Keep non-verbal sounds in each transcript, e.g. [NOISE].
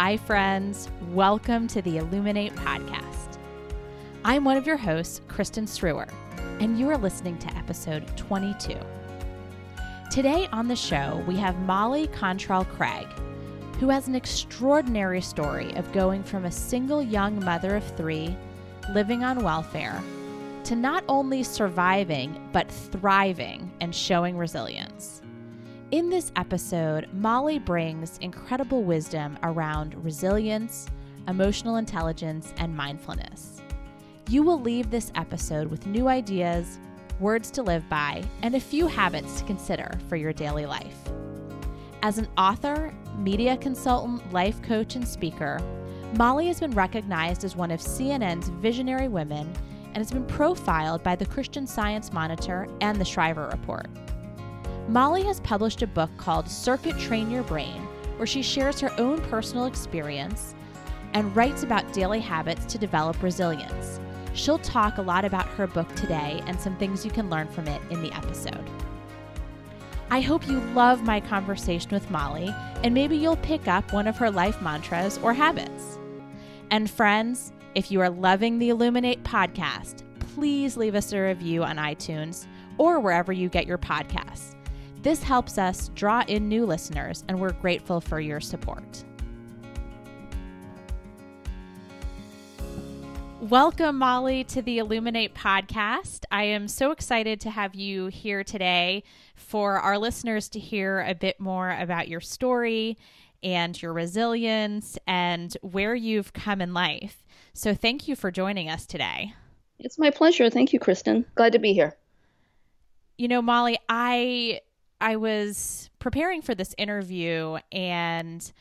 Hi, friends. Welcome to the Illuminate Podcast. I'm one of your hosts, Kristin Srour, and you are listening to episode 22. Today on the show, we have Molly Cantrell-Kraig, who has an extraordinary story of going from a single young mother of three living on welfare to not only surviving, but thriving and showing resilience. In this episode, Molly brings incredible wisdom around resilience, emotional intelligence, and mindfulness. You will leave this episode with new ideas, words to live by, and a few habits to consider for your daily life. As an author, media consultant, life coach, and speaker, Molly has been recognized as one of CNN's visionary women and has been profiled by the Christian Science Monitor and the Shriver Report. Molly has published a book called Circuit Train Your Brain, where she shares her own personal experience and writes about daily habits to develop resilience. She'll talk a lot about her book today and some things you can learn from it in the episode. I hope you love my conversation with Molly, and maybe you'll pick up one of her life mantras or habits. And friends, if you are loving the Illuminate podcast, please leave us a review on iTunes or wherever you get your podcasts. This helps us draw in new listeners, and we're grateful for your support. Welcome, Molly, to the Illuminate podcast. I am so excited to have you here today for our listeners to hear a bit more about your story and your resilience and where you've come in life. So, thank you for joining us today. It's my pleasure. Thank you, Kristin. Glad to be here. You know, Molly, I I was preparing for this interview and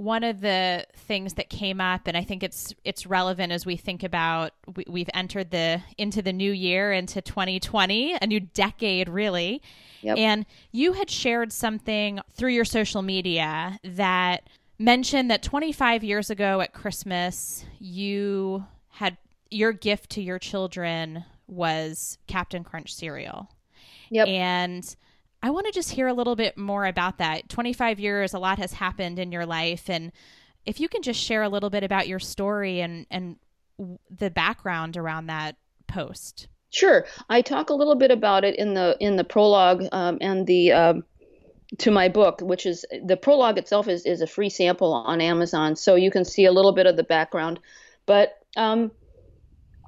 one of the things that came up and i think it's it's relevant as we think about we, have entered the into the new year into 2020 a new decade really yep. and you had shared something through your social media that mentioned that 25 years ago at christmas you had your gift to your children was captain crunch cereal yep. and I want to just hear a little bit more about that. 25 years, a lot has happened in your life. And if you can just share a little bit about your story and, and the background around that post. Sure. I talk a little bit about it in the in the prologue um, and the um, to my book, which is the prologue itself is, is a free sample on Amazon, so you can see a little bit of the background. But um,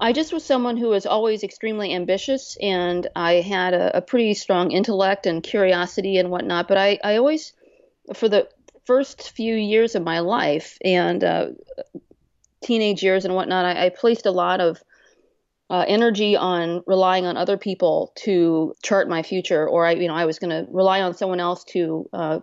I just was someone who was always extremely ambitious, and I had a, a pretty strong intellect and curiosity and whatnot. But I, I always, for the first few years of my life and uh, teenage years and whatnot, I, I placed a lot of uh, energy on relying on other people to chart my future, or I, you know, I was going to rely on someone else to uh,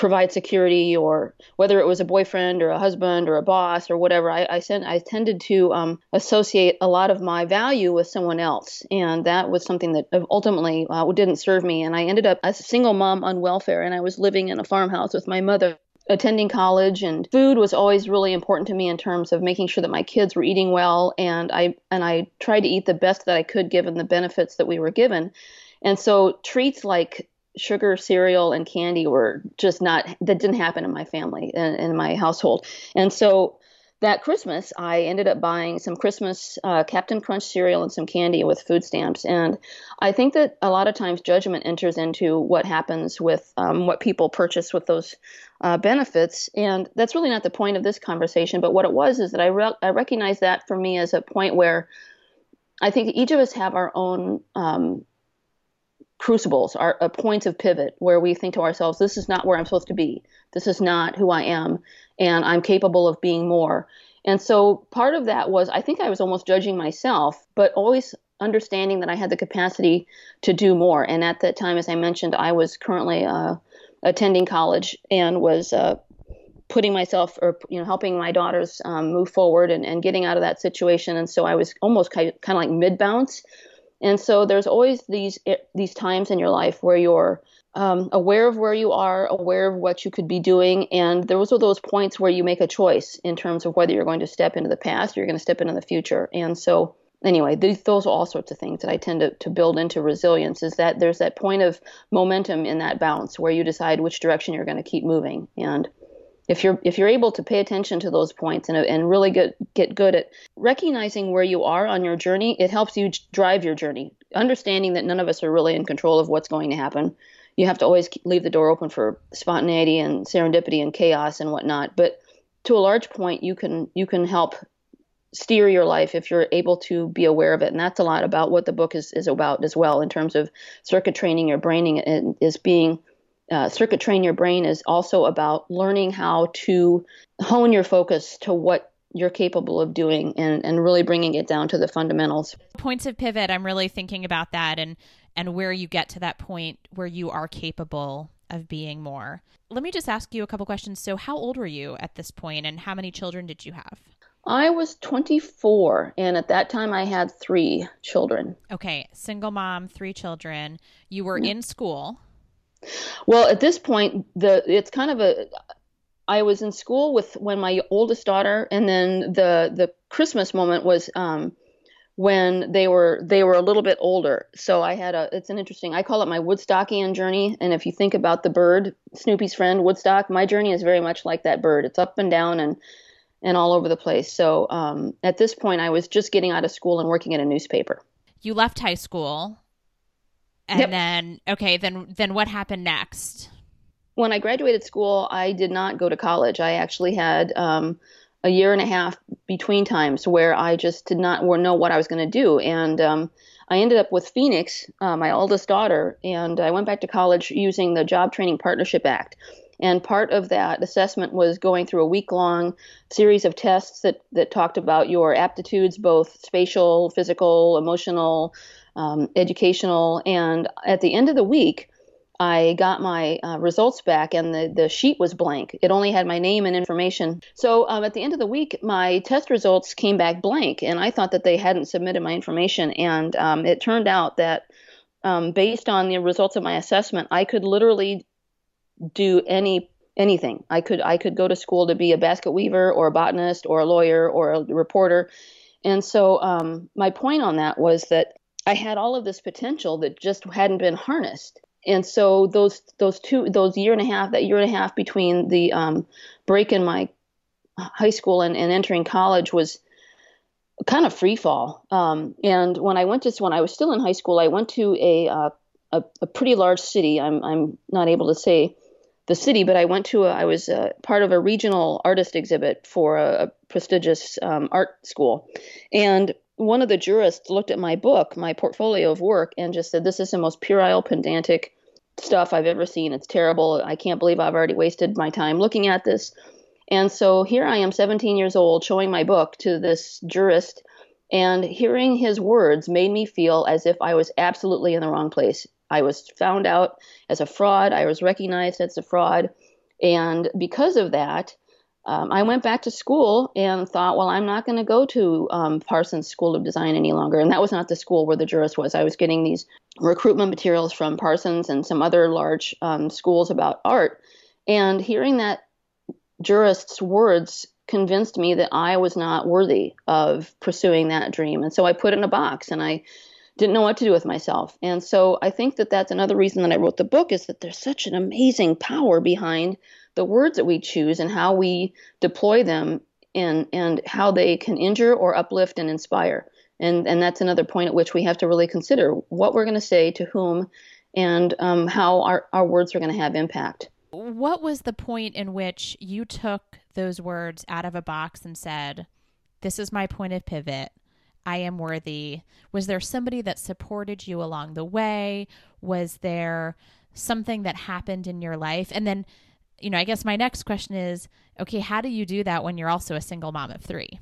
provide security or whether it was a boyfriend or a husband or a boss or whatever i, I, sent, I tended to um, associate a lot of my value with someone else. And that was something that ultimately uh, didn't serve me. And i ended up as a single mom on welfare and i was living in a farmhouse with my mother attending college and food was always really important to me in terms of making sure that my kids were eating well. And i and i tried to eat the best that i could given the benefits that we were given. And so treats like sugar cereal and candy were just not that didn't happen in my family in, in my household. And so that christmas i ended up buying some christmas uh, captain crunch cereal and some candy with food stamps. And i think that a lot of times judgment enters into what happens with um, what people purchase with those uh, benefits. And that's really not the point of this conversation but what it was is that i, re- I recognize that for me as a point where I think each of us have our own um, crucibles, are points of pivot where we think to ourselves, this is not where I'm supposed to be. This is not who I am, and I'm capable of being more. And so part of that was, I think I was almost judging myself, but always understanding that I had the capacity to do more. And at that time, as I mentioned, I was currently uh, attending college and was uh, putting myself or you know helping my daughters um, move forward and, and getting out of that situation. And so I was almost kind of, kind of like mid bounce. And so there's always these eh, these times in your life where you're um, aware of where you are, aware of what you could be doing, and those are those points where you make a choice in terms of whether you're going to step into the past or you're going to step into the future. And so anyway, these, those are all sorts of things that I tend to, to build into resilience is that there's that point of momentum in that bounce where you decide which direction you're going to keep moving. And if you're if you're able to pay attention to those points and, and really get get good at recognizing where you are on your journey, it helps you drive your journey. Understanding that none of us are really in control of what's going to happen. You have to always leave the door open for spontaneity and serendipity and chaos and whatnot. But to a large point, you can you can help steer your life if you're able to be aware of it. And that's a lot about what the book is, is about as well in terms of circuit training your braining is being uh, circuit train your brain is also about learning how to hone your focus to what you're capable of doing and, and really bringing it down to the fundamentals. Points of pivot, I'm really thinking about that and and where you get to that point where you are capable of being more. Let me just ask you a couple questions. So how old were you at this point and how many children did you have? I was 24 and at that time I had 3 children. Okay, single mom, 3 children. You were in school well, at this point, the it's kind of a I was in school with when my oldest daughter, and then the the Christmas moment was um, when they were they were a little bit older. So I had a it's an interesting I call it my Woodstockian journey. And if you think about the bird, Snoopy's friend Woodstock, my journey is very much like that bird. It's up and down and and all over the place. So um, at this point, I was just getting out of school and working at a newspaper. You left high school and yep. then okay, then then what happened next? When I graduated school, I did not go to college. I actually had um, a year and a half between times where I just did not know what I was going to do, and um, I ended up with Phoenix, uh, my oldest daughter, and I went back to college using the Job Training Partnership Act. And part of that assessment was going through a week long series of tests that, that talked about your aptitudes, both spatial, physical, emotional, um, educational. And at the end of the week, I got my uh, results back and the, the sheet was blank. It only had my name and information. So um, at the end of the week, my test results came back blank, and I thought that they hadn't submitted my information. And um, it turned out that um, based on the results of my assessment, I could literally do any anything. I could I could go to school to be a basket weaver or a botanist or a lawyer or a reporter. And so um, my point on that was that I had all of this potential that just hadn't been harnessed. And so those those two those year and a half that year and a half between the um, break in my high school and, and entering college was kind of free fall. Um, and when I went to when I was still in high school, I went to a uh, a, a, pretty large city. I'm I'm not able to say the city, but I went to a, I was a, part of a regional artist exhibit for a, a prestigious um, art school, and one of the jurists looked at my book, my portfolio of work, and just said, "This is the most puerile, pedantic stuff I've ever seen. It's terrible. I can't believe I've already wasted my time looking at this." And so here I am, 17 years old, showing my book to this jurist, and hearing his words made me feel as if I was absolutely in the wrong place. I was found out as a fraud. I was recognized as a fraud. And because of that, um, I went back to school and thought, well, I'm not going to go to um, Parsons School of Design any longer. And that was not the school where the jurist was. I was getting these recruitment materials from Parsons and some other large um, schools about art. And hearing that jurist's words convinced me that I was not worthy of pursuing that dream. And so I put it in a box and I didn't know what to do with myself. And so I think that that's another reason that I wrote the book is that there's such an amazing power behind the words that we choose and how we deploy them and and how they can injure or uplift and inspire. And and that's another point at which we have to really consider what we're going to say to whom and um, how our, our words are going to have impact. What was the point in which you took those words out of a box and said, This is my point of pivot. I am worthy? Was there somebody that supported you along the way? Was there something that happened in your life? And then you know, I guess my next question is okay, how do you do that when you're also a single mom of three?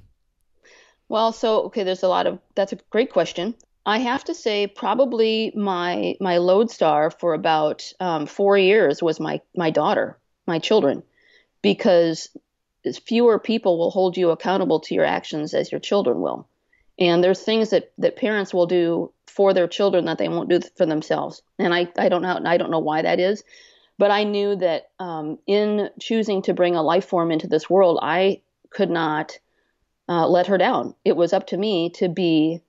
Well, so, okay, there's a lot of that's a great question. I have to say, probably my my lodestar for about um, four years was my my daughter, my children, because fewer people will hold you accountable to your actions as your children will, and there's things that that parents will do for their children that they won't do for themselves, and I I don't know I don't know why that is, but I knew that um, in choosing to bring a life form into this world, I could not uh, let her down. It was up to me to be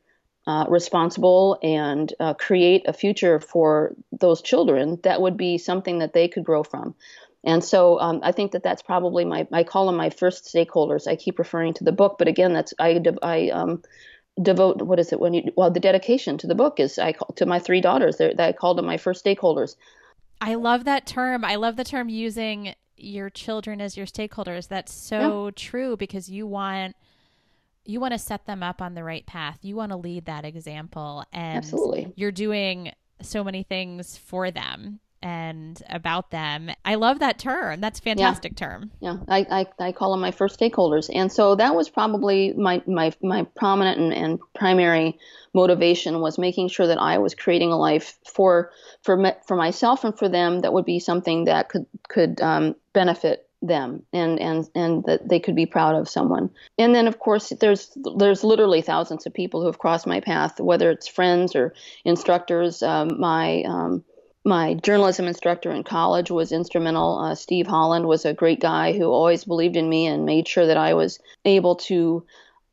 uh, responsible and uh, create a future for those children that would be something that they could grow from. And so um, I think that that's probably my I call them my first stakeholders. I keep referring to the book, but again, that's I I um, devote what is it when you well the dedication to the book is I call to my three daughters. That I call them my first stakeholders. I love that term. I love the term using your children as your stakeholders. That's so yeah. true because you want you want to set them up on the right path. You want to lead that example and Absolutely. you're doing so many things for them and about them. I love that term. That's fantastic yeah. term. Yeah, I, I, I, call them my first stakeholders. And so that was probably my, my, my prominent and, and primary motivation was making sure that I was creating a life for, for, me, for myself and for them that would be something that could, could um, benefit them and and and that they could be proud of someone and then of course there's there's literally thousands of people who have crossed my path whether it's friends or instructors um, my um, my journalism instructor in college was instrumental uh, steve holland was a great guy who always believed in me and made sure that i was able to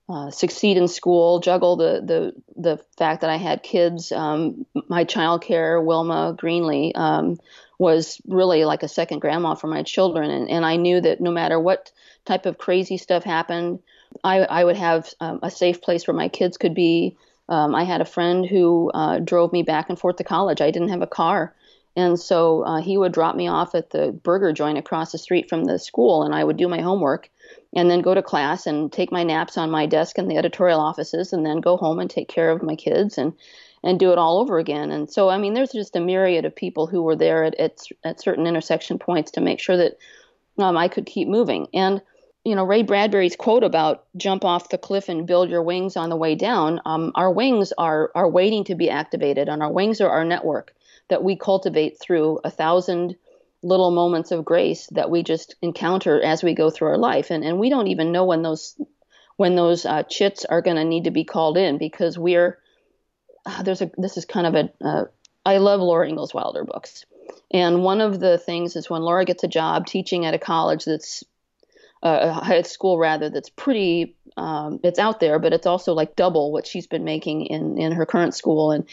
uh, succeed in school, juggle the the the fact that I had kids. Um, my childcare, Wilma Greenlee, um, was really like a second grandma for my children. And, and I knew that no matter what type of crazy stuff happened, I, I would have um, a safe place where my kids could be. Um, I had a friend who uh, drove me back and forth to college. I didn't have a car. And so uh, he would drop me off at the burger joint across the street from the school, and I would do my homework and then go to class and take my naps on my desk in the editorial offices, and then go home and take care of my kids. And and do it all over again. And so, I mean, there's just a myriad of people who were there at, at, at certain intersection points to make sure that um, I could keep moving. And, you know, Ray Bradbury's quote about jump off the cliff and build your wings on the way down, um, our wings are, are waiting to be activated, and our wings are our network that we cultivate through a thousand little moments of grace that we just encounter as we go through our life. And, and we don't even know when those when those uh, chits are going to need to be called in because we're uh, there's a this is kind of a uh, I love Laura Ingalls Wilder books, and one of the things is when Laura gets a job teaching at a college that's uh, a school rather that's pretty um, it's out there, but it's also like double what she's been making in in her current school, and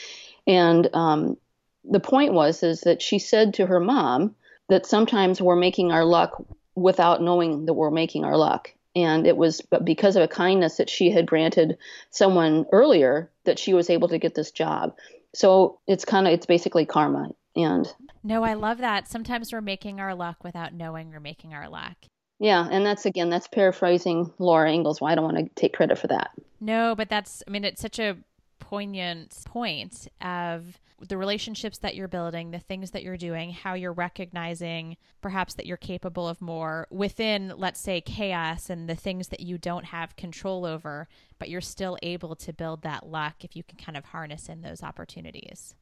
and um, the point was is that she said to her mom that sometimes we're making our luck without knowing that we're making our luck. And it was because of a kindness that she had granted someone earlier that she was able to get this job. So it's kind of it's basically karma. And no i love that. Sometimes we're making our luck without knowing we're making our luck yeah and that's again that's paraphrasing laura ingalls well i don't want to take credit for that no but that's i mean it's such a poignant point of the relationships that you're building, the things that you're doing, how you're recognizing perhaps that you're capable of more within, let's say, chaos and the things that you don't have control over, but you're still able to build that luck if you can kind of harness in those opportunities.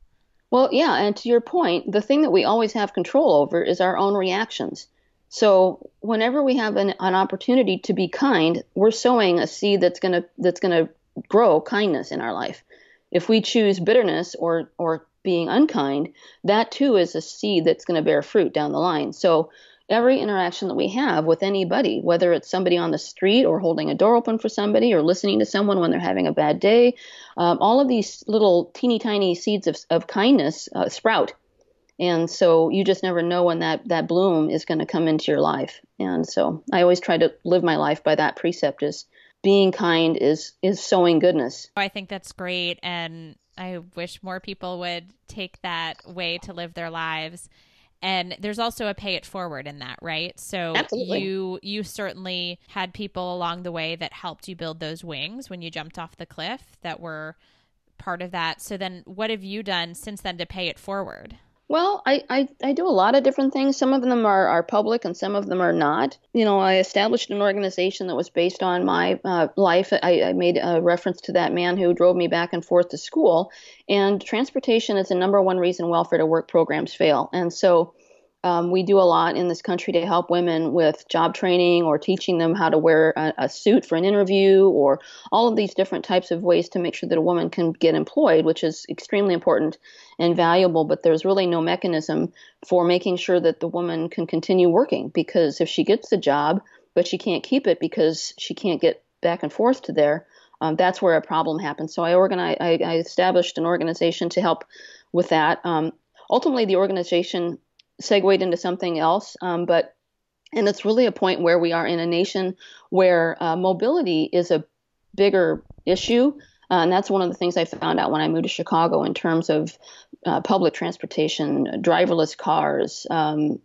Well, yeah, and to your point, the thing that we always have control over is our own reactions. So whenever we have an, an opportunity to be kind, we're sowing a seed that's gonna that's gonna grow kindness in our life. If we choose bitterness or or being unkind, that too is a seed that's going to bear fruit down the line. So every interaction that we have with anybody, whether it's somebody on the street or holding a door open for somebody or listening to someone when they're having a bad day, um, all of these little teeny tiny seeds of, of kindness uh, sprout. And so you just never know when that, that bloom is going to come into your life. And so I always try to live my life by that precept is being kind is is sowing goodness. I think that's great and I wish more people would take that way to live their lives. And there's also a pay it forward in that, right? So Absolutely. you you certainly had people along the way that helped you build those wings when you jumped off the cliff that were part of that. So then what have you done since then to pay it forward? Well, I, I, I, do a lot of different things. Some of them are, are public and some of them are not. You know, I established an organization that was based on my uh, life. I, I, made a reference to that man who drove me back and forth to school. And transportation is the number one reason welfare to work programs fail. And so um, we do a lot in this country to help women with job training or teaching them how to wear a, a, suit for an interview or all of these different types of ways to make sure that a woman can get employed, which is extremely important and valuable. But there's really no mechanism for making sure that the woman can continue working because if she gets the job, but she can't keep it because she can't get back and forth to there, um, that's where a problem happens. So I organize, I, I established an organization to help with that. Um, ultimately, the organization segued into something else. Um, but and it's really a point where we are in a nation where uh, mobility is a bigger issue. Uh, and that's one of the things I found out when I moved to Chicago in terms of uh, public transportation, driverless cars, um,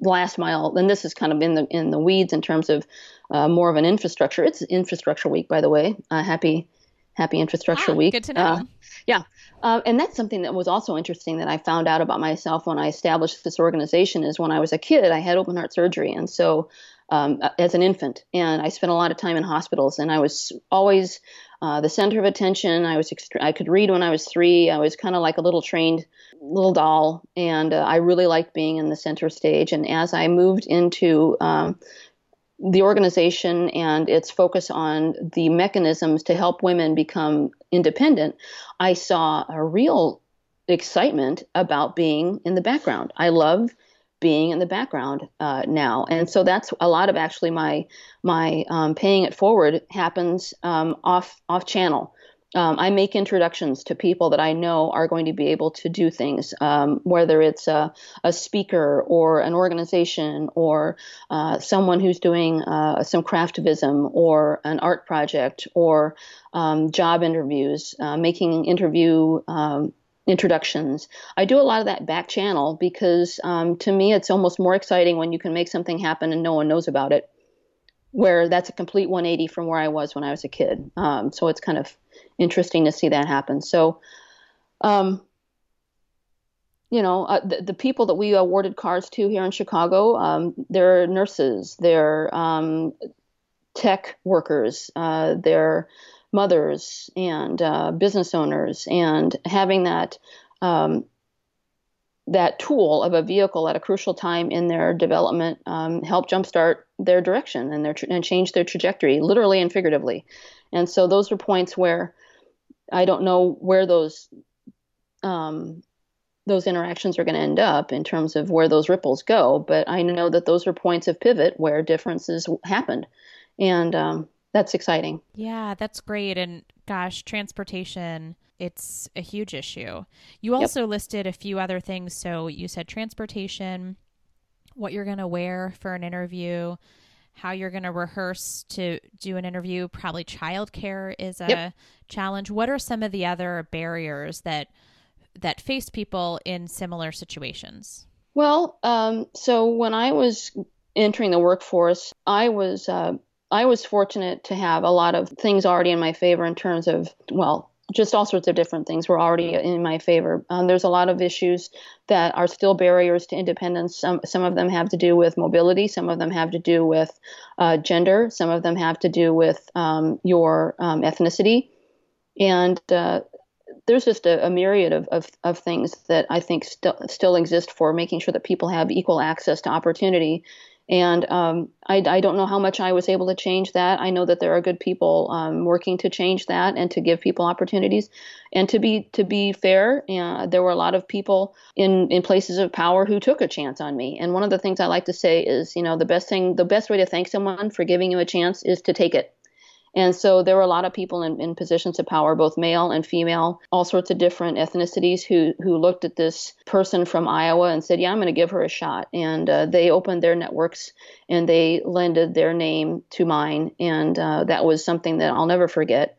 last mile. And this is kind of in the in the weeds in terms of uh, more of an infrastructure. It's Infrastructure Week, by the way. Uh, happy Happy Infrastructure ah, Week. Good to know. Uh, yeah. Uh, and that's something that was also interesting that I found out about myself when I established this organization is when I was a kid, I had open heart surgery. And so, um, as an infant, and I spent a lot of time in hospitals, and I was always uh, the center of attention. I was ext- I could read when I was three. I was kind of like a little trained little doll, and uh, I really liked being in the center stage. And as I moved into um, the organization and its focus on the mechanisms to help women become independent, I saw a real excitement about being in the background. I love being in the background uh, now, and so that's a lot of actually my my um, paying it forward happens um, off off channel um, I make introductions to people that I know are going to be able to do things, um, whether it's a, a, speaker or an organization or uh, someone who's doing uh, some craftivism or an art project or um, job interviews, uh, making interview um, introductions. I do a lot of that back channel because um, to me it's almost more exciting when you can make something happen and no one knows about it where that's a complete 180 from where I was when I was a kid. Um, so it's kind of interesting to see that happen. So, um, you know, uh, the, the, people that we awarded cars to here in Chicago, um, they're nurses, they're um, tech workers, uh, they're mothers and uh, business owners, and having that um, that tool of a vehicle at a crucial time in their development um, help jumpstart their direction and their tra- and change their trajectory, literally and figuratively. And so those are points where I don't know where those um, those interactions are going to end up in terms of where those ripples go, but I know that those are points of pivot where differences happened, and um, that's exciting. Yeah, that's great. And gosh, transportation it's a huge issue. You also yep. listed a few other things. So you said transportation, what you're going to wear for an interview, how you're going to rehearse to do an interview. Probably childcare is a yep. challenge. What are some of the other barriers that that face people in similar situations? Well, um, so when I was entering the workforce, I was uh, I was fortunate to have a lot of things already in my favor in terms of well just all sorts of different things were already in my favor. Um, there's a lot of issues that are still barriers to independence. Some some of them have to do with mobility. Some of them have to do with uh, gender. Some of them have to do with um, your um, ethnicity, and uh, there's just a, a myriad of, of, of, things that I think still still exist for making sure that people have equal access to opportunity and um, I, I, don't know how much I was able to change that. I know that there are good people um, working to change that and to give people opportunities. And to be to be fair, uh, there were a lot of people in in places of power who took a chance on me. And one of the things I like to say is, you know, the best thing, the best way to thank someone for giving you a chance is to take it. And so there were a lot of people in, in positions of power, both male and female, all sorts of different ethnicities, who who looked at this person from Iowa and said, "Yeah, I'm going to give her a shot." And uh, they opened their networks and they lended their name to mine, and uh, that was something that I'll never forget.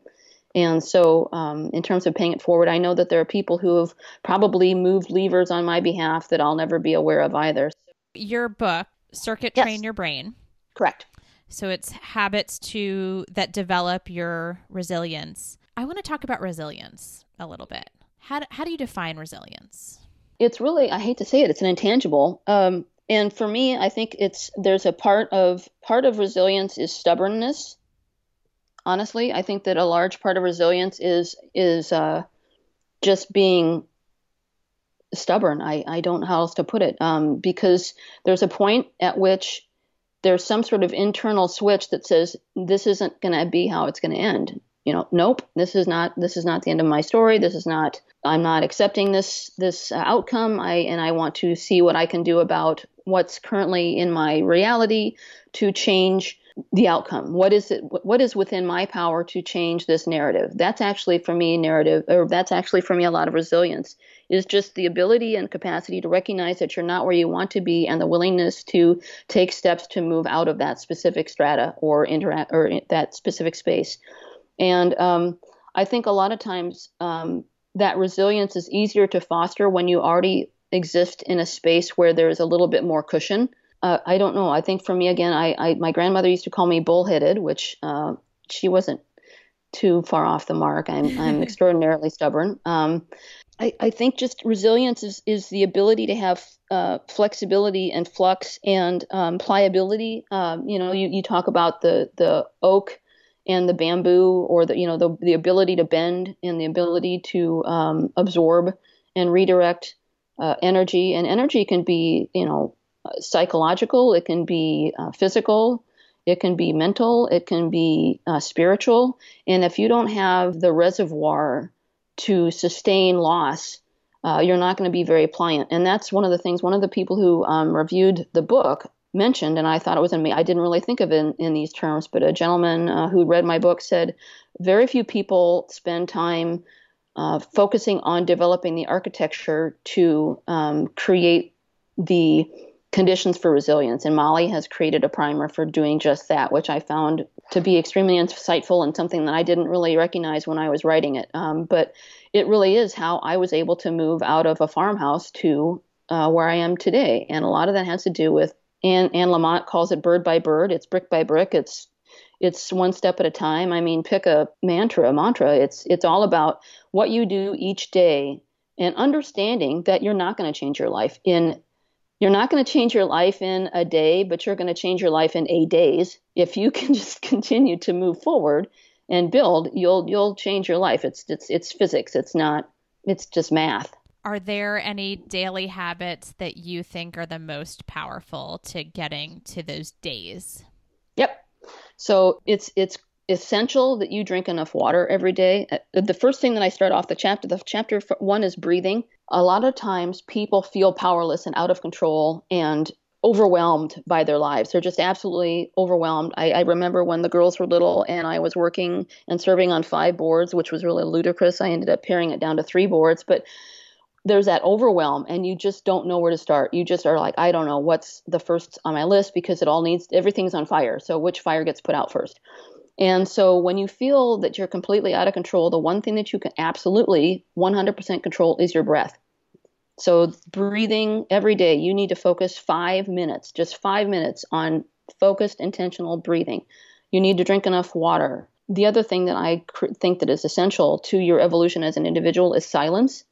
And so, um, in terms of paying it forward, I know that there are people who have probably moved levers on my behalf that I'll never be aware of either. Your book, Circuit yes. Train Your Brain. Correct. So it's habits to that develop your resilience. I want to talk about resilience a little bit. How do, how do you define resilience? It's really, I hate to say it, it's an intangible. Um, and for me, I think it's there's a part of part of resilience is stubbornness. Honestly, I think that a large part of resilience is is uh, just being stubborn. I, I don't know how else to put it. Um, because there's a point at which there's some sort of internal switch that says this isn't going to be how it's going to end. You know, nope, this is not this is not the end of my story. This is not I'm not accepting this this uh, outcome. I and I want to see what I can do about what's currently in my reality to change the outcome what is it what is within my power to change this narrative that's actually for me narrative or that's actually for me a lot of resilience is just the ability and capacity to recognize that you're not where you want to be and the willingness to take steps to move out of that specific strata or interact or that specific space and um, i think a lot of times um, that resilience is easier to foster when you already exist in a space where there's a little bit more cushion uh, I don't know. I think for me again, I, I my grandmother used to call me bullheaded, which uh, she wasn't too far off the mark. I'm I'm [LAUGHS] extraordinarily stubborn. Um, I, I think just resilience is, is the ability to have uh, flexibility and flux and um, pliability. Um, you know, you, you talk about the the oak and the bamboo, or the you know the the ability to bend and the ability to um, absorb and redirect uh, energy. And energy can be you know psychological, it can be uh, physical, it can be mental, it can be uh, spiritual. And if you don't have the reservoir to sustain loss, uh, you're not going to be very pliant. And that's one of the things, one of the people who um, reviewed the book mentioned, and I thought it was in me. I didn't really think of it in, in these terms, but a gentleman uh, who read my book said very few people spend time uh, focusing on developing the architecture to um, create the conditions for resilience. And Molly has created a primer for doing just that, which I found to be extremely insightful and something that I didn't really recognize when I was writing it. Um, but it really is how I was able to move out of a farmhouse to uh, where I am today. And a lot of that has to do with, Anne, Anne Lamott calls it bird by bird. It's brick by brick. It's it's one step at a time. I mean, pick a mantra, a mantra. It's it's all about what you do each day and understanding that you're not going to change your life in you're not going to change your life in a day, but you're going to change your life in eight days. If you can [LAUGHS] just continue to move forward and build, you'll you'll change your life. It's it's it's physics. It's not. It's just math. Are there any daily habits that you think are the most powerful to getting to those days? Yep. So it's it's essential that you drink enough water every day. Uh, the first thing that I start off the chapter, the chapter one is breathing. A lot of times people feel powerless and out of control and overwhelmed by their lives. They're just absolutely overwhelmed. I, I, remember when the girls were little and I was working and serving on five boards, which was really ludicrous. I ended up paring it down to three boards, but there's that overwhelm and you just don't know where to start. You just are like, I don't know what's the first on my list because it all needs everything's on fire. So which fire gets put out first? And so when you feel that you're completely out of control, the one thing that you can absolutely 100% control is your breath. So breathing every day, you need to focus five minutes, just five minutes on focused, intentional breathing. You need to drink enough water. The other thing that I cr- think that is essential to your evolution as an individual is silence.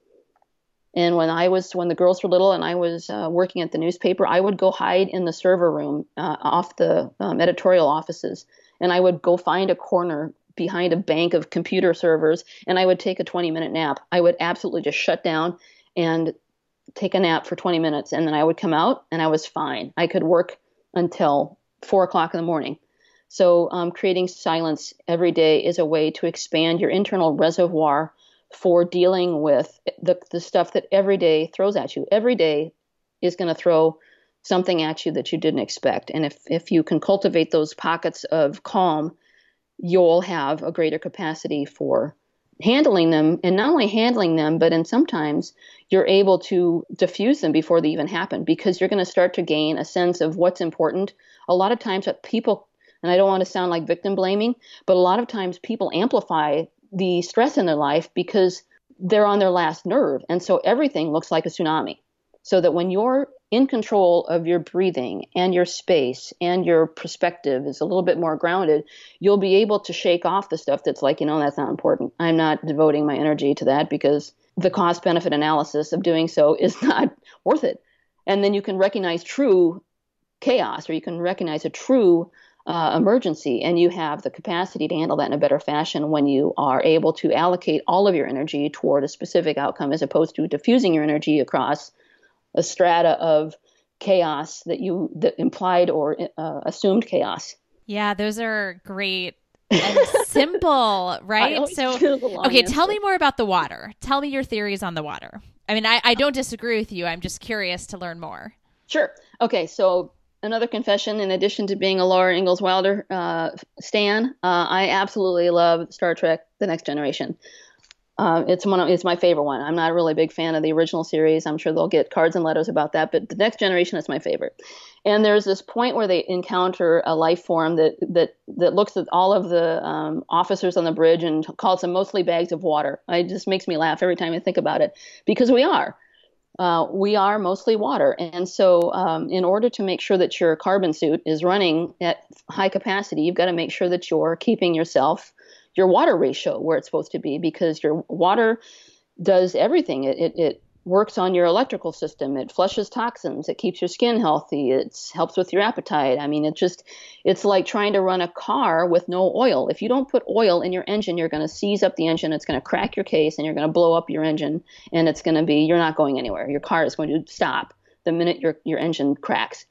And when I was, when the girls were little and I was uh, working at the newspaper, I would go hide in the server room uh, off the um, editorial offices and I would go find a corner behind a bank of computer servers and I would take a 20 minute nap. I would absolutely just shut down and take a nap for 20 minutes and then I would come out and I was fine. I could work until four o'clock in the morning. So, um, creating silence every day is a way to expand your internal reservoir for dealing with the, the stuff that every day throws at you. Every day is going to throw something at you that you didn't expect. And if, if you can cultivate those pockets of calm, you'll have a greater capacity for handling them and not only handling them, but in sometimes you're able to diffuse them before they even happen because you're going to start to gain a sense of what's important. A lot of times people, and I don't want to sound like victim blaming, but a lot of times people amplify the stress in their life because they're on their last nerve. And so everything looks like a tsunami. So that when you're in control of your breathing and your space and your perspective is a little bit more grounded, you'll be able to shake off the stuff that's like, you know, that's not important. I'm not devoting my energy to that because the cost benefit analysis of doing so [LAUGHS] is not worth it. And then you can recognize true chaos or you can recognize a true uh, emergency and you have the capacity to handle that in a better fashion when you are able to allocate all of your energy toward a specific outcome as opposed to diffusing your energy across a strata of chaos that you that implied or uh, assumed chaos. Yeah those are great [LAUGHS] and simple right? so okay answer. tell me more about the water. Tell me your theories on the water. I mean I, I don't disagree with you. I'm just curious to learn more. Sure. Okay so another confession in addition to being a Laura Ingalls Wilder uh, stan, uh, I absolutely love Star Trek: The Next Generation. Uh, it's one of, it's my favorite one. I'm not a really big fan of the original series. I'm sure they'll get cards and letters about that, but the Next Generation is my favorite. And there's this point where they encounter a life form that that that looks at all of the um, officers on the bridge and calls them mostly bags of water. It just makes me laugh every time I think about it because we are uh, we are mostly water. And so, um, in order to make sure that your carbon suit is running at high capacity, you've got to make sure that you're keeping yourself, your water ratio where it's supposed to be, because your water does everything. It, it, it works on your electrical system. It flushes toxins. It keeps your skin healthy. It helps with your appetite. I mean, it just, it's like trying to run a car with no oil. If you don't put oil in your engine, you're going to seize up the engine. It's going to crack your case and you're going to blow up your engine. And it's going to be, you're not going anywhere. Your car is going to stop the minute your, your engine cracks.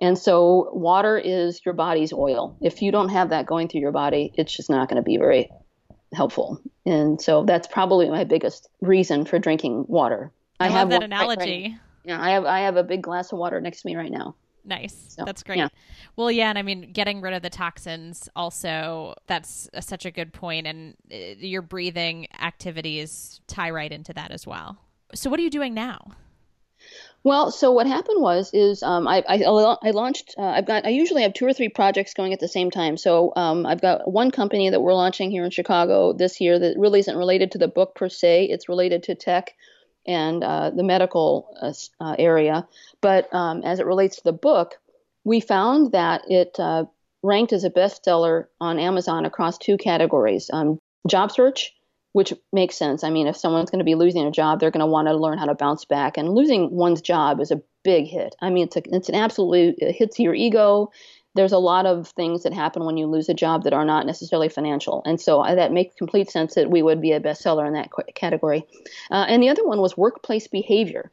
And so water is your body's oil. If you don't have that going through your body, it's just not going to be very helpful. And so that's probably my biggest reason for drinking water I, I have that analogy. Right, right yeah, I have I have a big glass of water next to me right now. Nice. So, that's great. Yeah. Well, yeah, and I mean, getting rid of the toxins also, that's a, such a good point. And uh, your breathing activities tie right into that as well. So, what are you doing now? Well, so what happened was is um, I, I, I launched. Uh, I've got. I usually have two or three projects going at the same time. So um, I've got one company that we're launching here in Chicago this year that really isn't related to the book per se. It's related to tech and uh, the medical uh, uh, area. But um, as it relates to the book, we found that it uh, ranked as a bestseller on Amazon across two categories um, job search, which makes sense. I mean, if someone's going to be losing a job, they're going to want to learn how to bounce back. And losing one's job is a big hit. I mean, it's, a, it's an absolutely it to your ego there's a lot of things that happen when you lose a job that are not necessarily financial. And so that makes complete sense that we would be a bestseller in that category. Uh, and the other one was workplace behavior.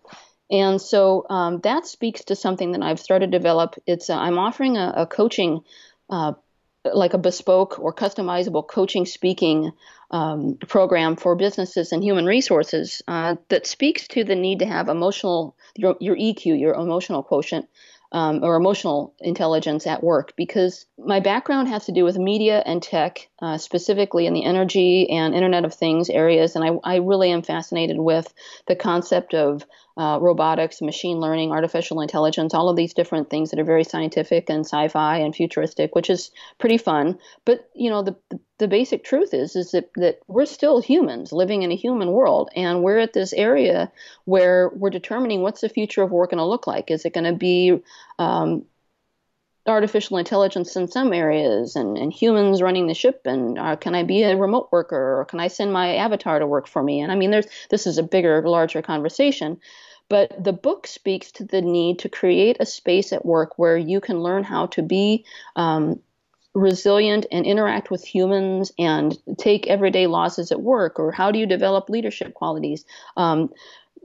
And so um, that speaks to something that I've started to develop. It's uh, I'm offering a, a coaching, uh, like a bespoke or customizable coaching speaking um, program for businesses and human resources uh, that speaks to the need to have emotional your, your EQ, your emotional quotient, um, or emotional intelligence at work because my background has to do with media and tech, uh, specifically in the energy and Internet of Things areas. And I, I really am fascinated with the concept of uh, robotics, machine learning, artificial intelligence, all of these different things that are very scientific and sci-fi and futuristic, which is pretty fun. But you know, the the, basic truth is is that that we're still humans living in a human world, and we're at this area where we're determining what's the future of work going to look like. Is it going to be um, artificial intelligence in some areas and, and humans running the ship and uh, can i be a remote worker or can i send my avatar to work for me? And i mean there's this is a bigger larger conversation but the book speaks to the need to create a space at work where you can learn how to be um, resilient and interact with humans and take everyday losses at work or how do you develop leadership qualities? Um,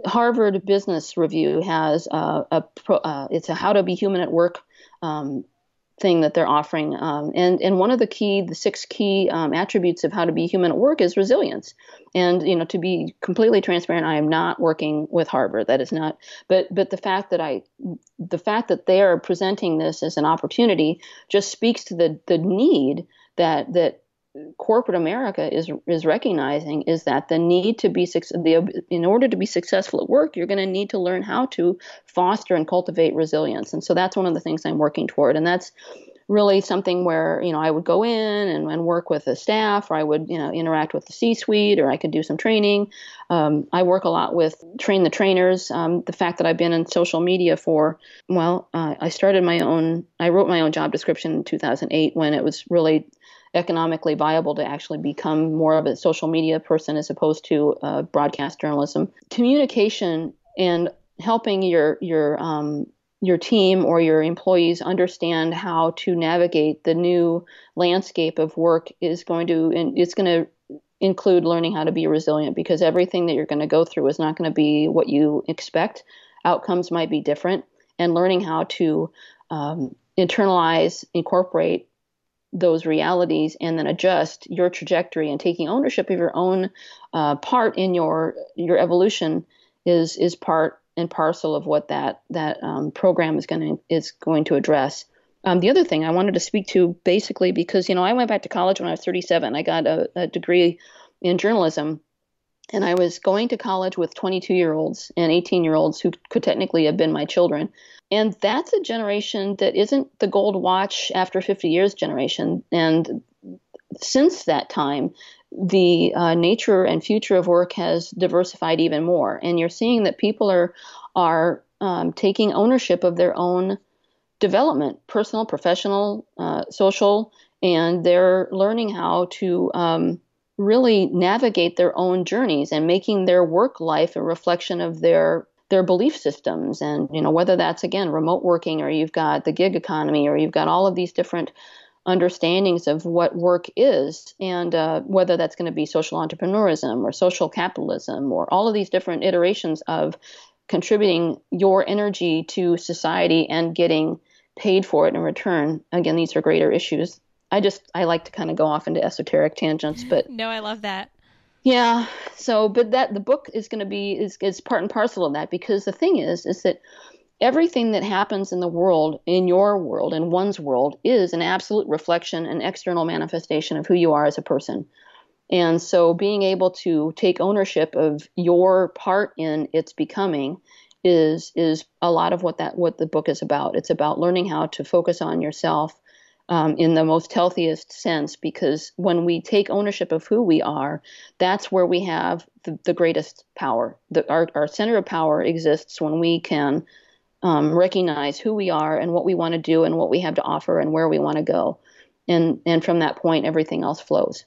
Harvard Business Review has uh, a uh, it's a how to be human at work um, thing that they're offering. Um, and and one of the key, the six key um, attributes of how to be human at work is resilience. And you know, to be completely transparent, I am not working with Harvard. That is not. But but the fact that I, the fact that they are presenting this as an opportunity just speaks to the the need that that corporate America is is recognizing is that the need to be the in order to be successful at work, you're going to need to learn how to foster and cultivate resilience. And so that's one of the things I'm working toward, and that's really something where you know I would go in and, and work with the staff, or I would you know interact with the C-suite, or I could do some training. Um, I work a lot with train the trainers. Um, the fact that I've been in social media for well, uh, I started my own. I wrote my own job description in 2008 when it was really economically viable to actually become more of a social media person as opposed to uh, broadcast journalism. Communication and helping your your um, your team or your employees understand how to navigate the new landscape of work is going to it's going to include learning how to be resilient because everything that you're going to go through is not going to be what you expect. Outcomes might be different, and learning how to um, internalize, incorporate those realities, and then adjust your trajectory and taking ownership of your own uh, part in your your evolution is is part and parcel of what that that um, program is going to is going to address. Um, the other thing I wanted to speak to basically because you know I went back to college when I was 37. I got a, a degree in journalism, and I was going to college with 22 year olds and 18 year olds who could technically have been my children. And that's a generation that isn't the gold watch after 50 years generation. And since that time, the uh, nature and future of work has diversified even more, and you're seeing that people are are um, taking ownership of their own development, personal, professional, uh, social, and they're learning how to um, really navigate their own journeys and making their work life a reflection of their their belief systems. And you know whether that's again remote working or you've got the gig economy or you've got all of these different understandings of what work is and uh, whether that's going to be social entrepreneurism or social capitalism or all of these different iterations of contributing your energy to society and getting paid for it in return again these are greater issues i just i like to kind of go off into esoteric tangents but no i love that yeah so but that the book is going to be is, is part and parcel of that because the thing is is that everything that happens in the world, in your world, in one's world, is an absolute reflection and external manifestation of who you are as a person. And so being able to take ownership of your part in its becoming is is a lot of what that what the book is about. It's about learning how to focus on yourself um, in the most healthiest sense because when we take ownership of who we are, that's where we have the, the greatest power. The, our, our center of power exists when we can um, recognize who we are and what we want to do and what we have to offer and where we want to go. And, and from that point, everything else flows.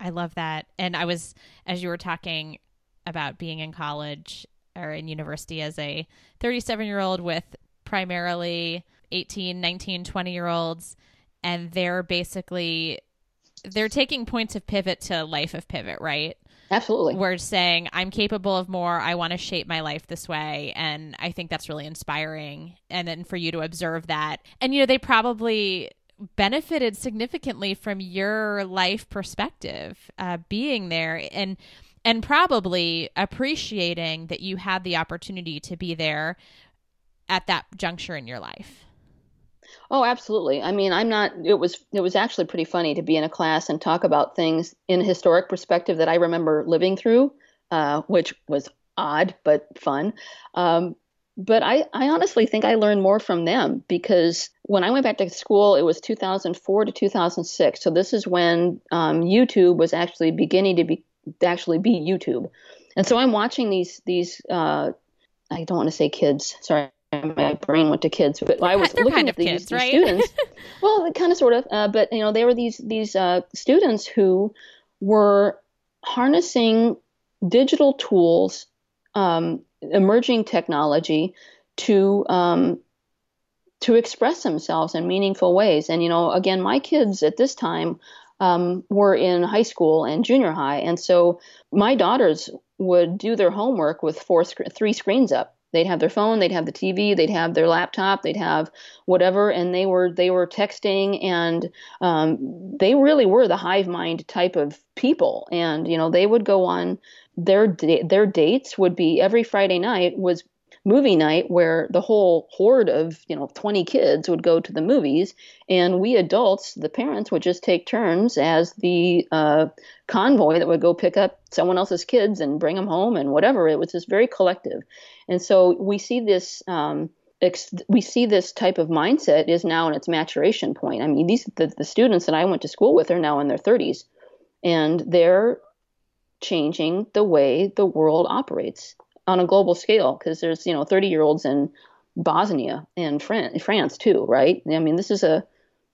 I love that. And I was, as you were talking about being in college or in university as a 37 year old with primarily 18, 19, 20 year olds, and they're basically they're taking points of pivot to life of pivot, right? Absolutely. We're saying, I'm capable of more. I want to shape my life this way. And I think that's really inspiring. And then for you to observe that. And, you know, they probably benefited significantly from your life perspective, uh, being there and and probably appreciating that you had the opportunity to be there at that juncture in your life. Oh, absolutely. I mean, I'm not. It was it was actually pretty funny to be in a class and talk about things in historic perspective that I remember living through, uh, which was odd but fun. Um, but I, I honestly think I learned more from them because when I went back to school, it was 2004 to 2006. So this is when um, YouTube was actually beginning to be actually be YouTube, and so I'm watching these these. Uh, I don't want to say kids. Sorry, my brain went to kids, but I was looking at these, kids, these right? students. [LAUGHS] well, kind of, sort of, uh, but you know, they were these these uh, students who were harnessing digital tools, um, emerging technology to um, to express themselves in meaningful ways. And you know, again, my kids at this time um, were in high school and junior high, and so my daughters would do their homework with four, three screens up They'd have their phone, they'd have the TV, they'd have their laptop, they'd have whatever, and they were they were texting, and um, they really were the hive mind type of people. And you know, they would go on their their dates would be every Friday night was movie night where the whole horde of you know 20 kids would go to the movies and we adults the parents would just take turns as the uh, convoy that would go pick up someone else's kids and bring them home and whatever. It was just very collective. And so we see this um, we see this type of mindset is now in its maturation point. I mean these the, the students that i went to school with are now in their 30s and they're changing the way the world operates on a global scale because there's you know 30 year olds in Bosnia and France too, right? I mean, this is a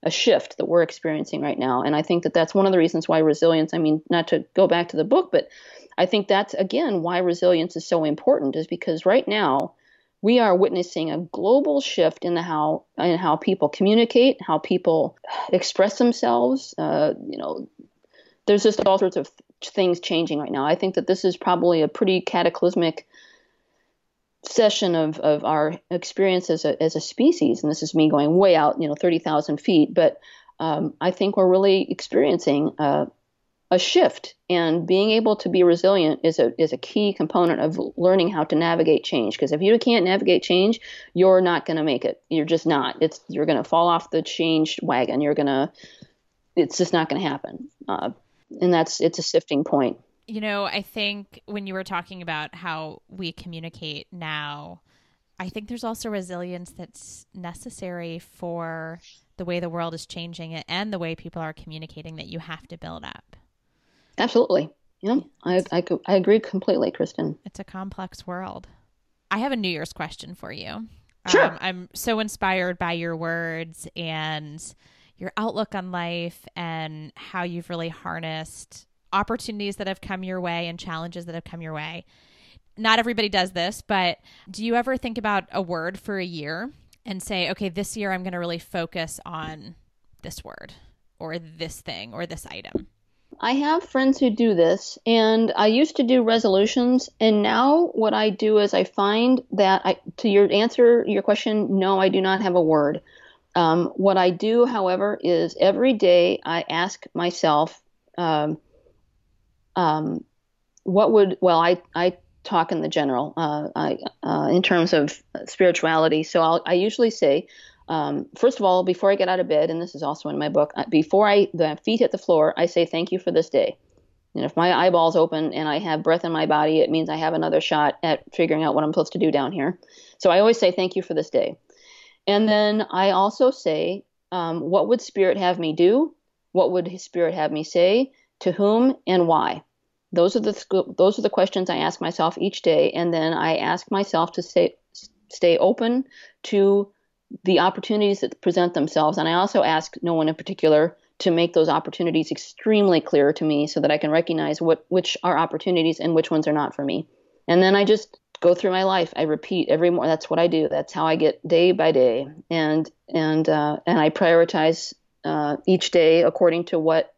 a shift that we're experiencing right now. And I think that that's one of the reasons why resilience, I mean, not to go back to the book, but I think that's again why resilience is so important is because right now we are witnessing a global shift in the how in how people communicate, how people express themselves. Uh, you know, there's just all sorts of things changing right now. I think that this is probably a pretty cataclysmic session of, of our experience as a, as a species, and this is me going way out, you know, 30,000 feet, but um, I think we're really experiencing uh, a shift, and being able to be resilient is a is a key component of learning how to navigate change. Because if you can't navigate change, you're not going to make it. You're just not. It's you're going to fall off the change wagon. You're going to. It's just not going to happen. Uh, and that's it's a sifting point you know, I think when you were talking about how we communicate now, I think there's also resilience that's necessary for the way the world is changing and the way people are communicating that you have to build up. Absolutely. Yeah, I, I, I agree completely, Kristin. It's a complex world. I have a New Year's question for you. Sure. Um, I'm so inspired by your words and your outlook on life and how you've really harnessed opportunities that have come your way and challenges that have come your way. Not everybody does this, but do you ever think about a word for a year and say, okay, this year I'm going to really focus on this word or this thing or this item? I have friends who do this, and I used to do resolutions, and now what I do is I find that I, to your answer your question, no, I do not have a word. Um, what I do, however, is every day I ask myself, um, um, what would well I I talk in the general uh, I, uh, in terms of spirituality. So I'll, I usually say. Um, first of all, before I get out of bed, and this is also in my book, uh, before I the feet hit the floor, I say thank you for this day. And if my eyeballs open and I have breath in my body, it means I have another shot at figuring out what I'm supposed to do down here. So I always say thank you for this day. And then I also say, um, what would Spirit have me do? What would Spirit have me say? To whom and why? Those are the those are the questions I ask myself each day, and then I ask myself to stay stay open to the opportunities that present themselves. And I also ask no one in particular to make those opportunities extremely clear to me, so that I can recognize what which are opportunities and which ones are not for me. And then I just go through my life. I repeat every more. That's what I do. That's how I get day by day, and and uh, and I prioritize uh, each day according to what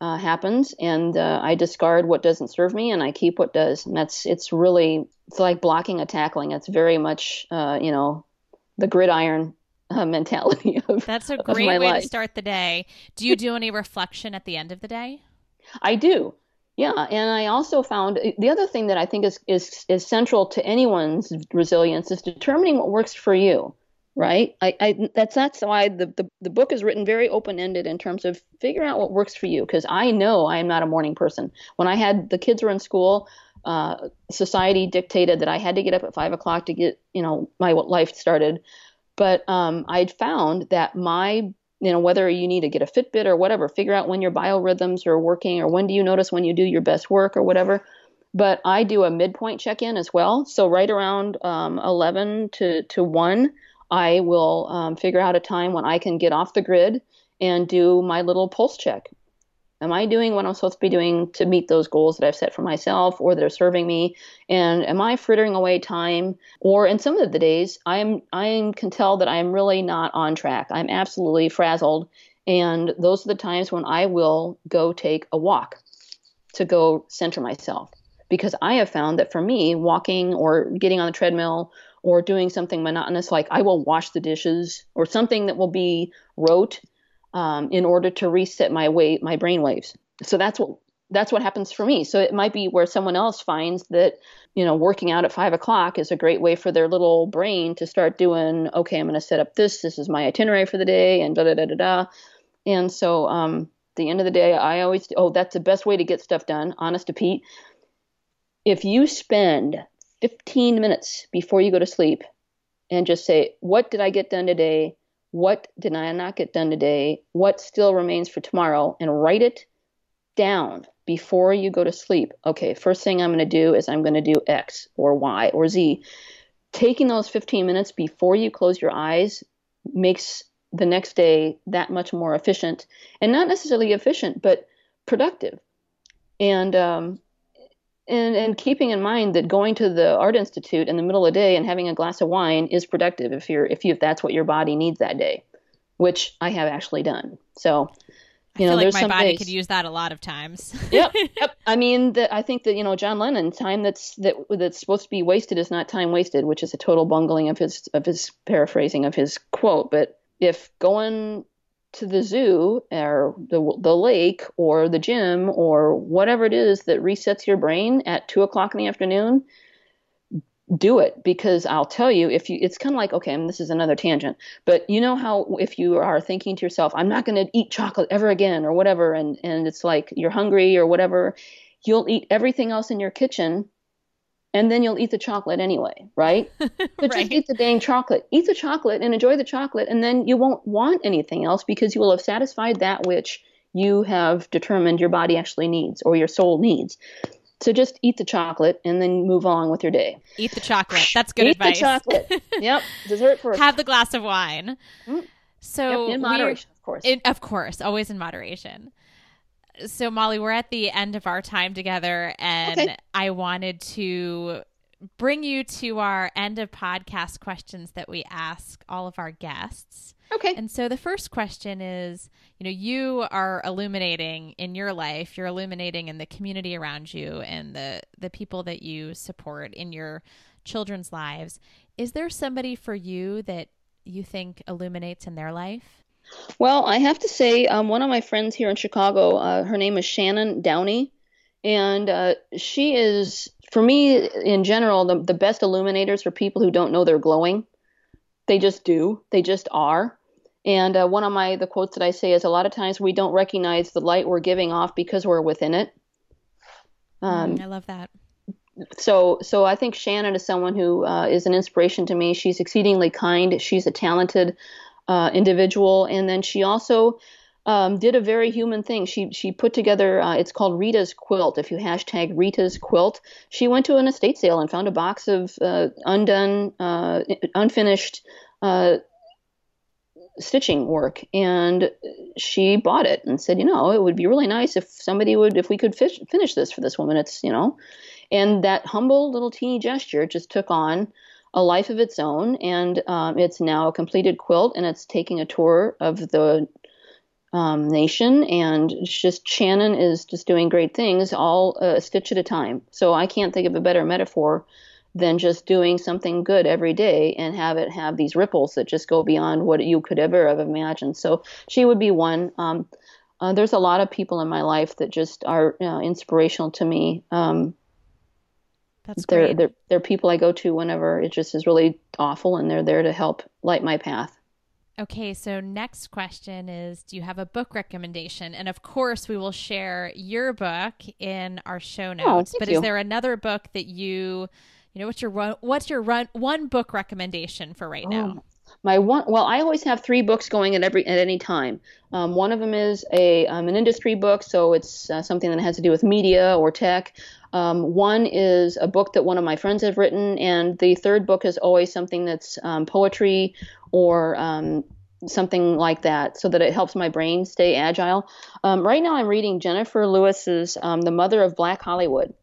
uh, happens, and uh, I discard what doesn't serve me, and I keep what does. And that's it's really it's like blocking and tackling. It's very much uh, you know the gridiron uh, [LAUGHS] mentality of that's a great way life. to start the day. Do you do any reflection at the end of the day? I do. Yeah, and I also found the other thing that I think is is is central to anyone's resilience is determining what works for you right? I, I that's that's why the, the, the book is written very open ended in terms of figuring out what works for you. Because I know I am not a morning person. When I had the kids were in school, uh, society dictated that I had to get up at five o'clock to get you know my life started. But um, I'd found that my you know whether you need to get a Fitbit or whatever, figure out when your biorhythms are working or when do you notice when you do your best work or whatever but I do a midpoint check in as well. So right around um, 11 to, to 1, I will um, figure out a time when I can get off the grid and do my little pulse check. Am I doing what I'm supposed to be doing to meet those goals that I've set for myself or that are serving me? And am I frittering away time? Or in some of the days, I'm I can tell that I'm really not on track. I'm absolutely frazzled, and those are the times when I will go take a walk to go center myself. Because I have found that for me, walking or getting on the treadmill or doing something monotonous like I will wash the dishes or something that will be rote um, in order to reset my weight, my brain waves. So that's what that's what happens for me. So it might be where someone else finds that you know working out at five o'clock is a great way for their little brain to start doing. Okay, I'm going to set up this. This is my itinerary for the day, and da da da da da. And so um, the end of the day, I always oh that's the best way to get stuff done. Honest to Pete, if you spend 15 minutes before you go to sleep and just say, What did I get done today? What did I not get done today? What still remains for tomorrow? And write it down before you go to sleep. Okay, first thing I'm going to do is I'm going to do X or Y or Z. Taking those 15 minutes before you close your eyes makes the next day that much more efficient and not necessarily efficient but productive and um, and and keeping in mind that going to the art institute in the middle of the day and having a glass of wine is productive if you're if you if that's what your body needs that day which i have actually done so you know, like my body days. could use that a lot of times. [LAUGHS] yep, yep. [LAUGHS] I mean, the, I think that you know John Lennon, time that's that that's supposed to be wasted is not time wasted, which is a total bungling of his of his paraphrasing of his quote. But if going to the zoo or the the lake or the gym or whatever it is that resets your brain at two o'clock in the afternoon, do it. Because I'll tell you if you it's kind of like okay this is another tangent but you know how if you are thinking to yourself I'm not going to eat chocolate ever again or whatever and and it's like you're hungry or whatever you'll eat everything else in your kitchen and then you'll eat the chocolate anyway right [LAUGHS] but right. just eat the dang chocolate eat the chocolate and enjoy the chocolate and then you won't want anything else because you will have satisfied that which you have determined your body actually needs or your soul needs so just eat the chocolate and then move on with your day. Eat the chocolate. That's good eat advice. Eat the chocolate. [LAUGHS] yep. Dessert first. Have the glass of wine. Mm. So yep, in moderation, of course. In, of course, always in moderation. So Molly, we're at the end of our time together, and okay. I wanted to bring you to our end of podcast questions that we ask all of our guests. Okay. And so the first question is, you know, you are illuminating in your life, you're illuminating in the community around you and the the people that you support in your children's lives. Is there somebody for you that you think illuminates in their life? Well, I have to say, um, one of my friends here in Chicago, uh, her name is Shannon Downey, and uh, she is, for me, in general, the, the best illuminators for people who don't know they're glowing. They just do. They just are. And uh, one of my the quotes that I say is a lot of times we don't recognize the light we're giving off because we're within it. Um, mm, I love that. So so I think Shannon is someone who uh, is an inspiration to me. She's exceedingly kind. She's a talented uh, individual, and then she also um, did a very human thing. She she put together. Uh, it's called Rita's quilt. If you hashtag Rita's quilt, she went to an estate sale and found a box of uh, undone, uh, unfinished uh, stitching work and she bought it and said you know it would be really nice if somebody would if we could fish, finish this for this woman it's you know and that humble little teeny gesture just took on a life of its own and um, it's now a completed quilt and it's taking a tour of the um, nation and it's just shannon is just doing great things all a uh, stitch at a time so i can't think of a better metaphor than just doing something good every day and have it have these ripples that just go beyond what you could ever have imagined. So she would be one. Um, uh, there's a lot of people in my life that just are uh, inspirational to me. Um, That's they're, great. They're, they're people I go to whenever it just is really awful, and they're there to help light my path. Okay, so next question is Do you have a book recommendation? And of course, we will share your book in our show oh, notes. Oh, but you. is there another book that you you know what's your run, what's your run, one book recommendation for right now oh, my one well i always have three books going at every at any time um, one of them is a um, an industry book so it's uh, something that has to do with media or tech um, one is a book that one of my friends have written and the third book is always something that's um, poetry or um, something like that so that it helps my brain stay agile um, right now i'm reading Jenifer Lewis's the mother of black hollywood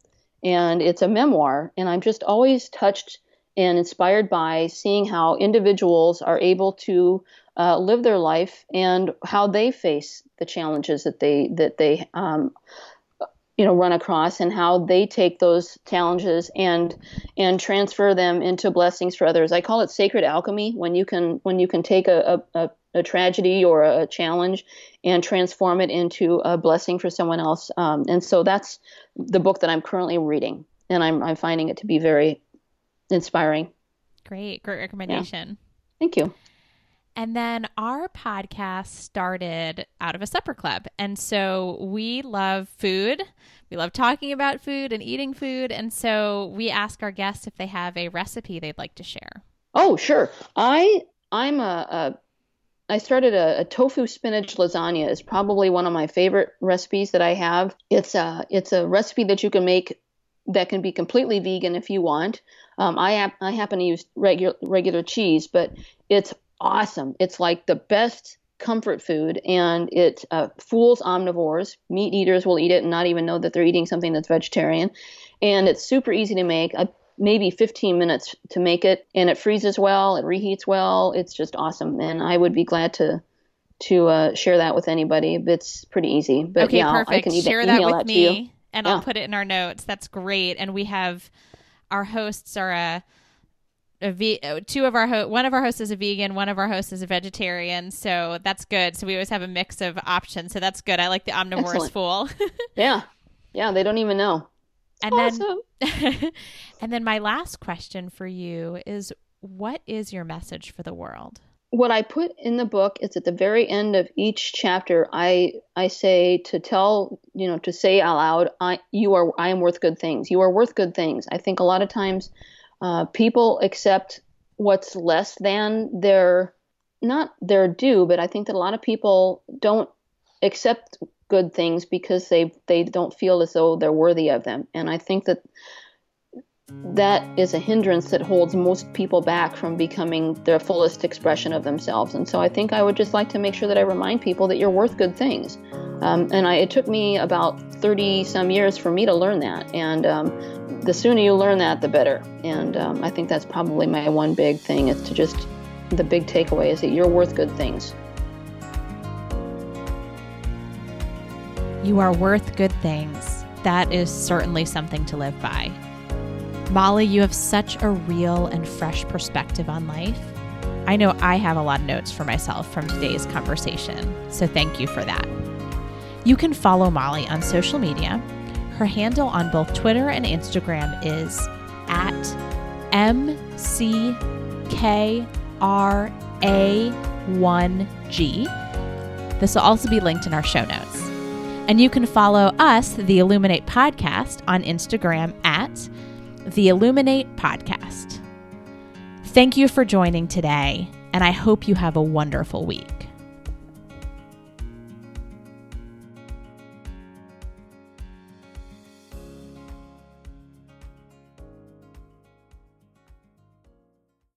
and it's a memoir. And I'm just always touched and inspired by seeing how individuals are able to uh, live their life and how they face the challenges that they that they um, you know run across and how they take those challenges and and transfer them into blessings for others. I call it sacred alchemy when you can when you can take a, a, a tragedy or a challenge and transform it into a blessing for someone else. Um, and so that's the book that I'm currently reading, and I'm I'm finding it to be very inspiring. Great, great recommendation. Yeah. Thank you. And then our podcast started out of a supper club. And so we love food. We love talking about food and eating food. And so we ask our guests if they have a recipe they'd like to share. Oh, sure. I I'm a, a I started a, a, tofu spinach lasagna. is probably one of my favorite recipes that I have. It's a it's a recipe that you can make that can be completely vegan if you want. Um, I I happen to use regular regular cheese, but it's awesome. It's like the best comfort food and it uh, fools omnivores. Meat eaters will eat it and not even know that they're eating something that's vegetarian. And it's super easy to make. Uh, maybe 15 minutes to make it and it freezes well it reheats well it's just awesome and i would be glad to to uh, share that with anybody it's pretty easy but okay yeah perfect i can share that with that me and Yeah. i'll put it in our notes that's great and we have our hosts are a a ve- uh, two of our ho- one of our hosts is a vegan, one of our hosts is a vegetarian, so that's good. So we always have a mix of options, so that's good. I like the omnivorous Excellent. fool. [LAUGHS] yeah yeah they don't even know and awesome. then [LAUGHS] and then my last question for you is what is your message for the world? what I put in the book is at the very end of each chapter, I I say to tell you know to say out loud, I you are I am worth good things. You are worth good things. I think a lot of times uh, people accept what's less than their not their due, but I think that a lot of people don't accept good things because they they don't feel as though they're worthy of them. And I think that that is a hindrance that holds most people back from becoming their fullest expression of themselves. And so I think I would just like to make sure that I remind people that you're worth good things. Um, and I, it took me about 30 some years for me to learn that. And um, the sooner you learn that, the better. And um, I think that's probably my one big thing is to just, the big takeaway is that you're worth good things. You are worth good things. That is certainly something to live by. Molly, you have such a real and fresh perspective on life. I know I have a lot of notes for myself from today's conversation, so thank you for that. You can follow Molly on social media. Her handle on both Twitter and Instagram is at MCKRA1G. This will also be linked in our show notes. And you can follow us, the Illuminate Podcast, on Instagram at the Illuminate Podcast. Thank you for joining today, and I hope you have a wonderful week.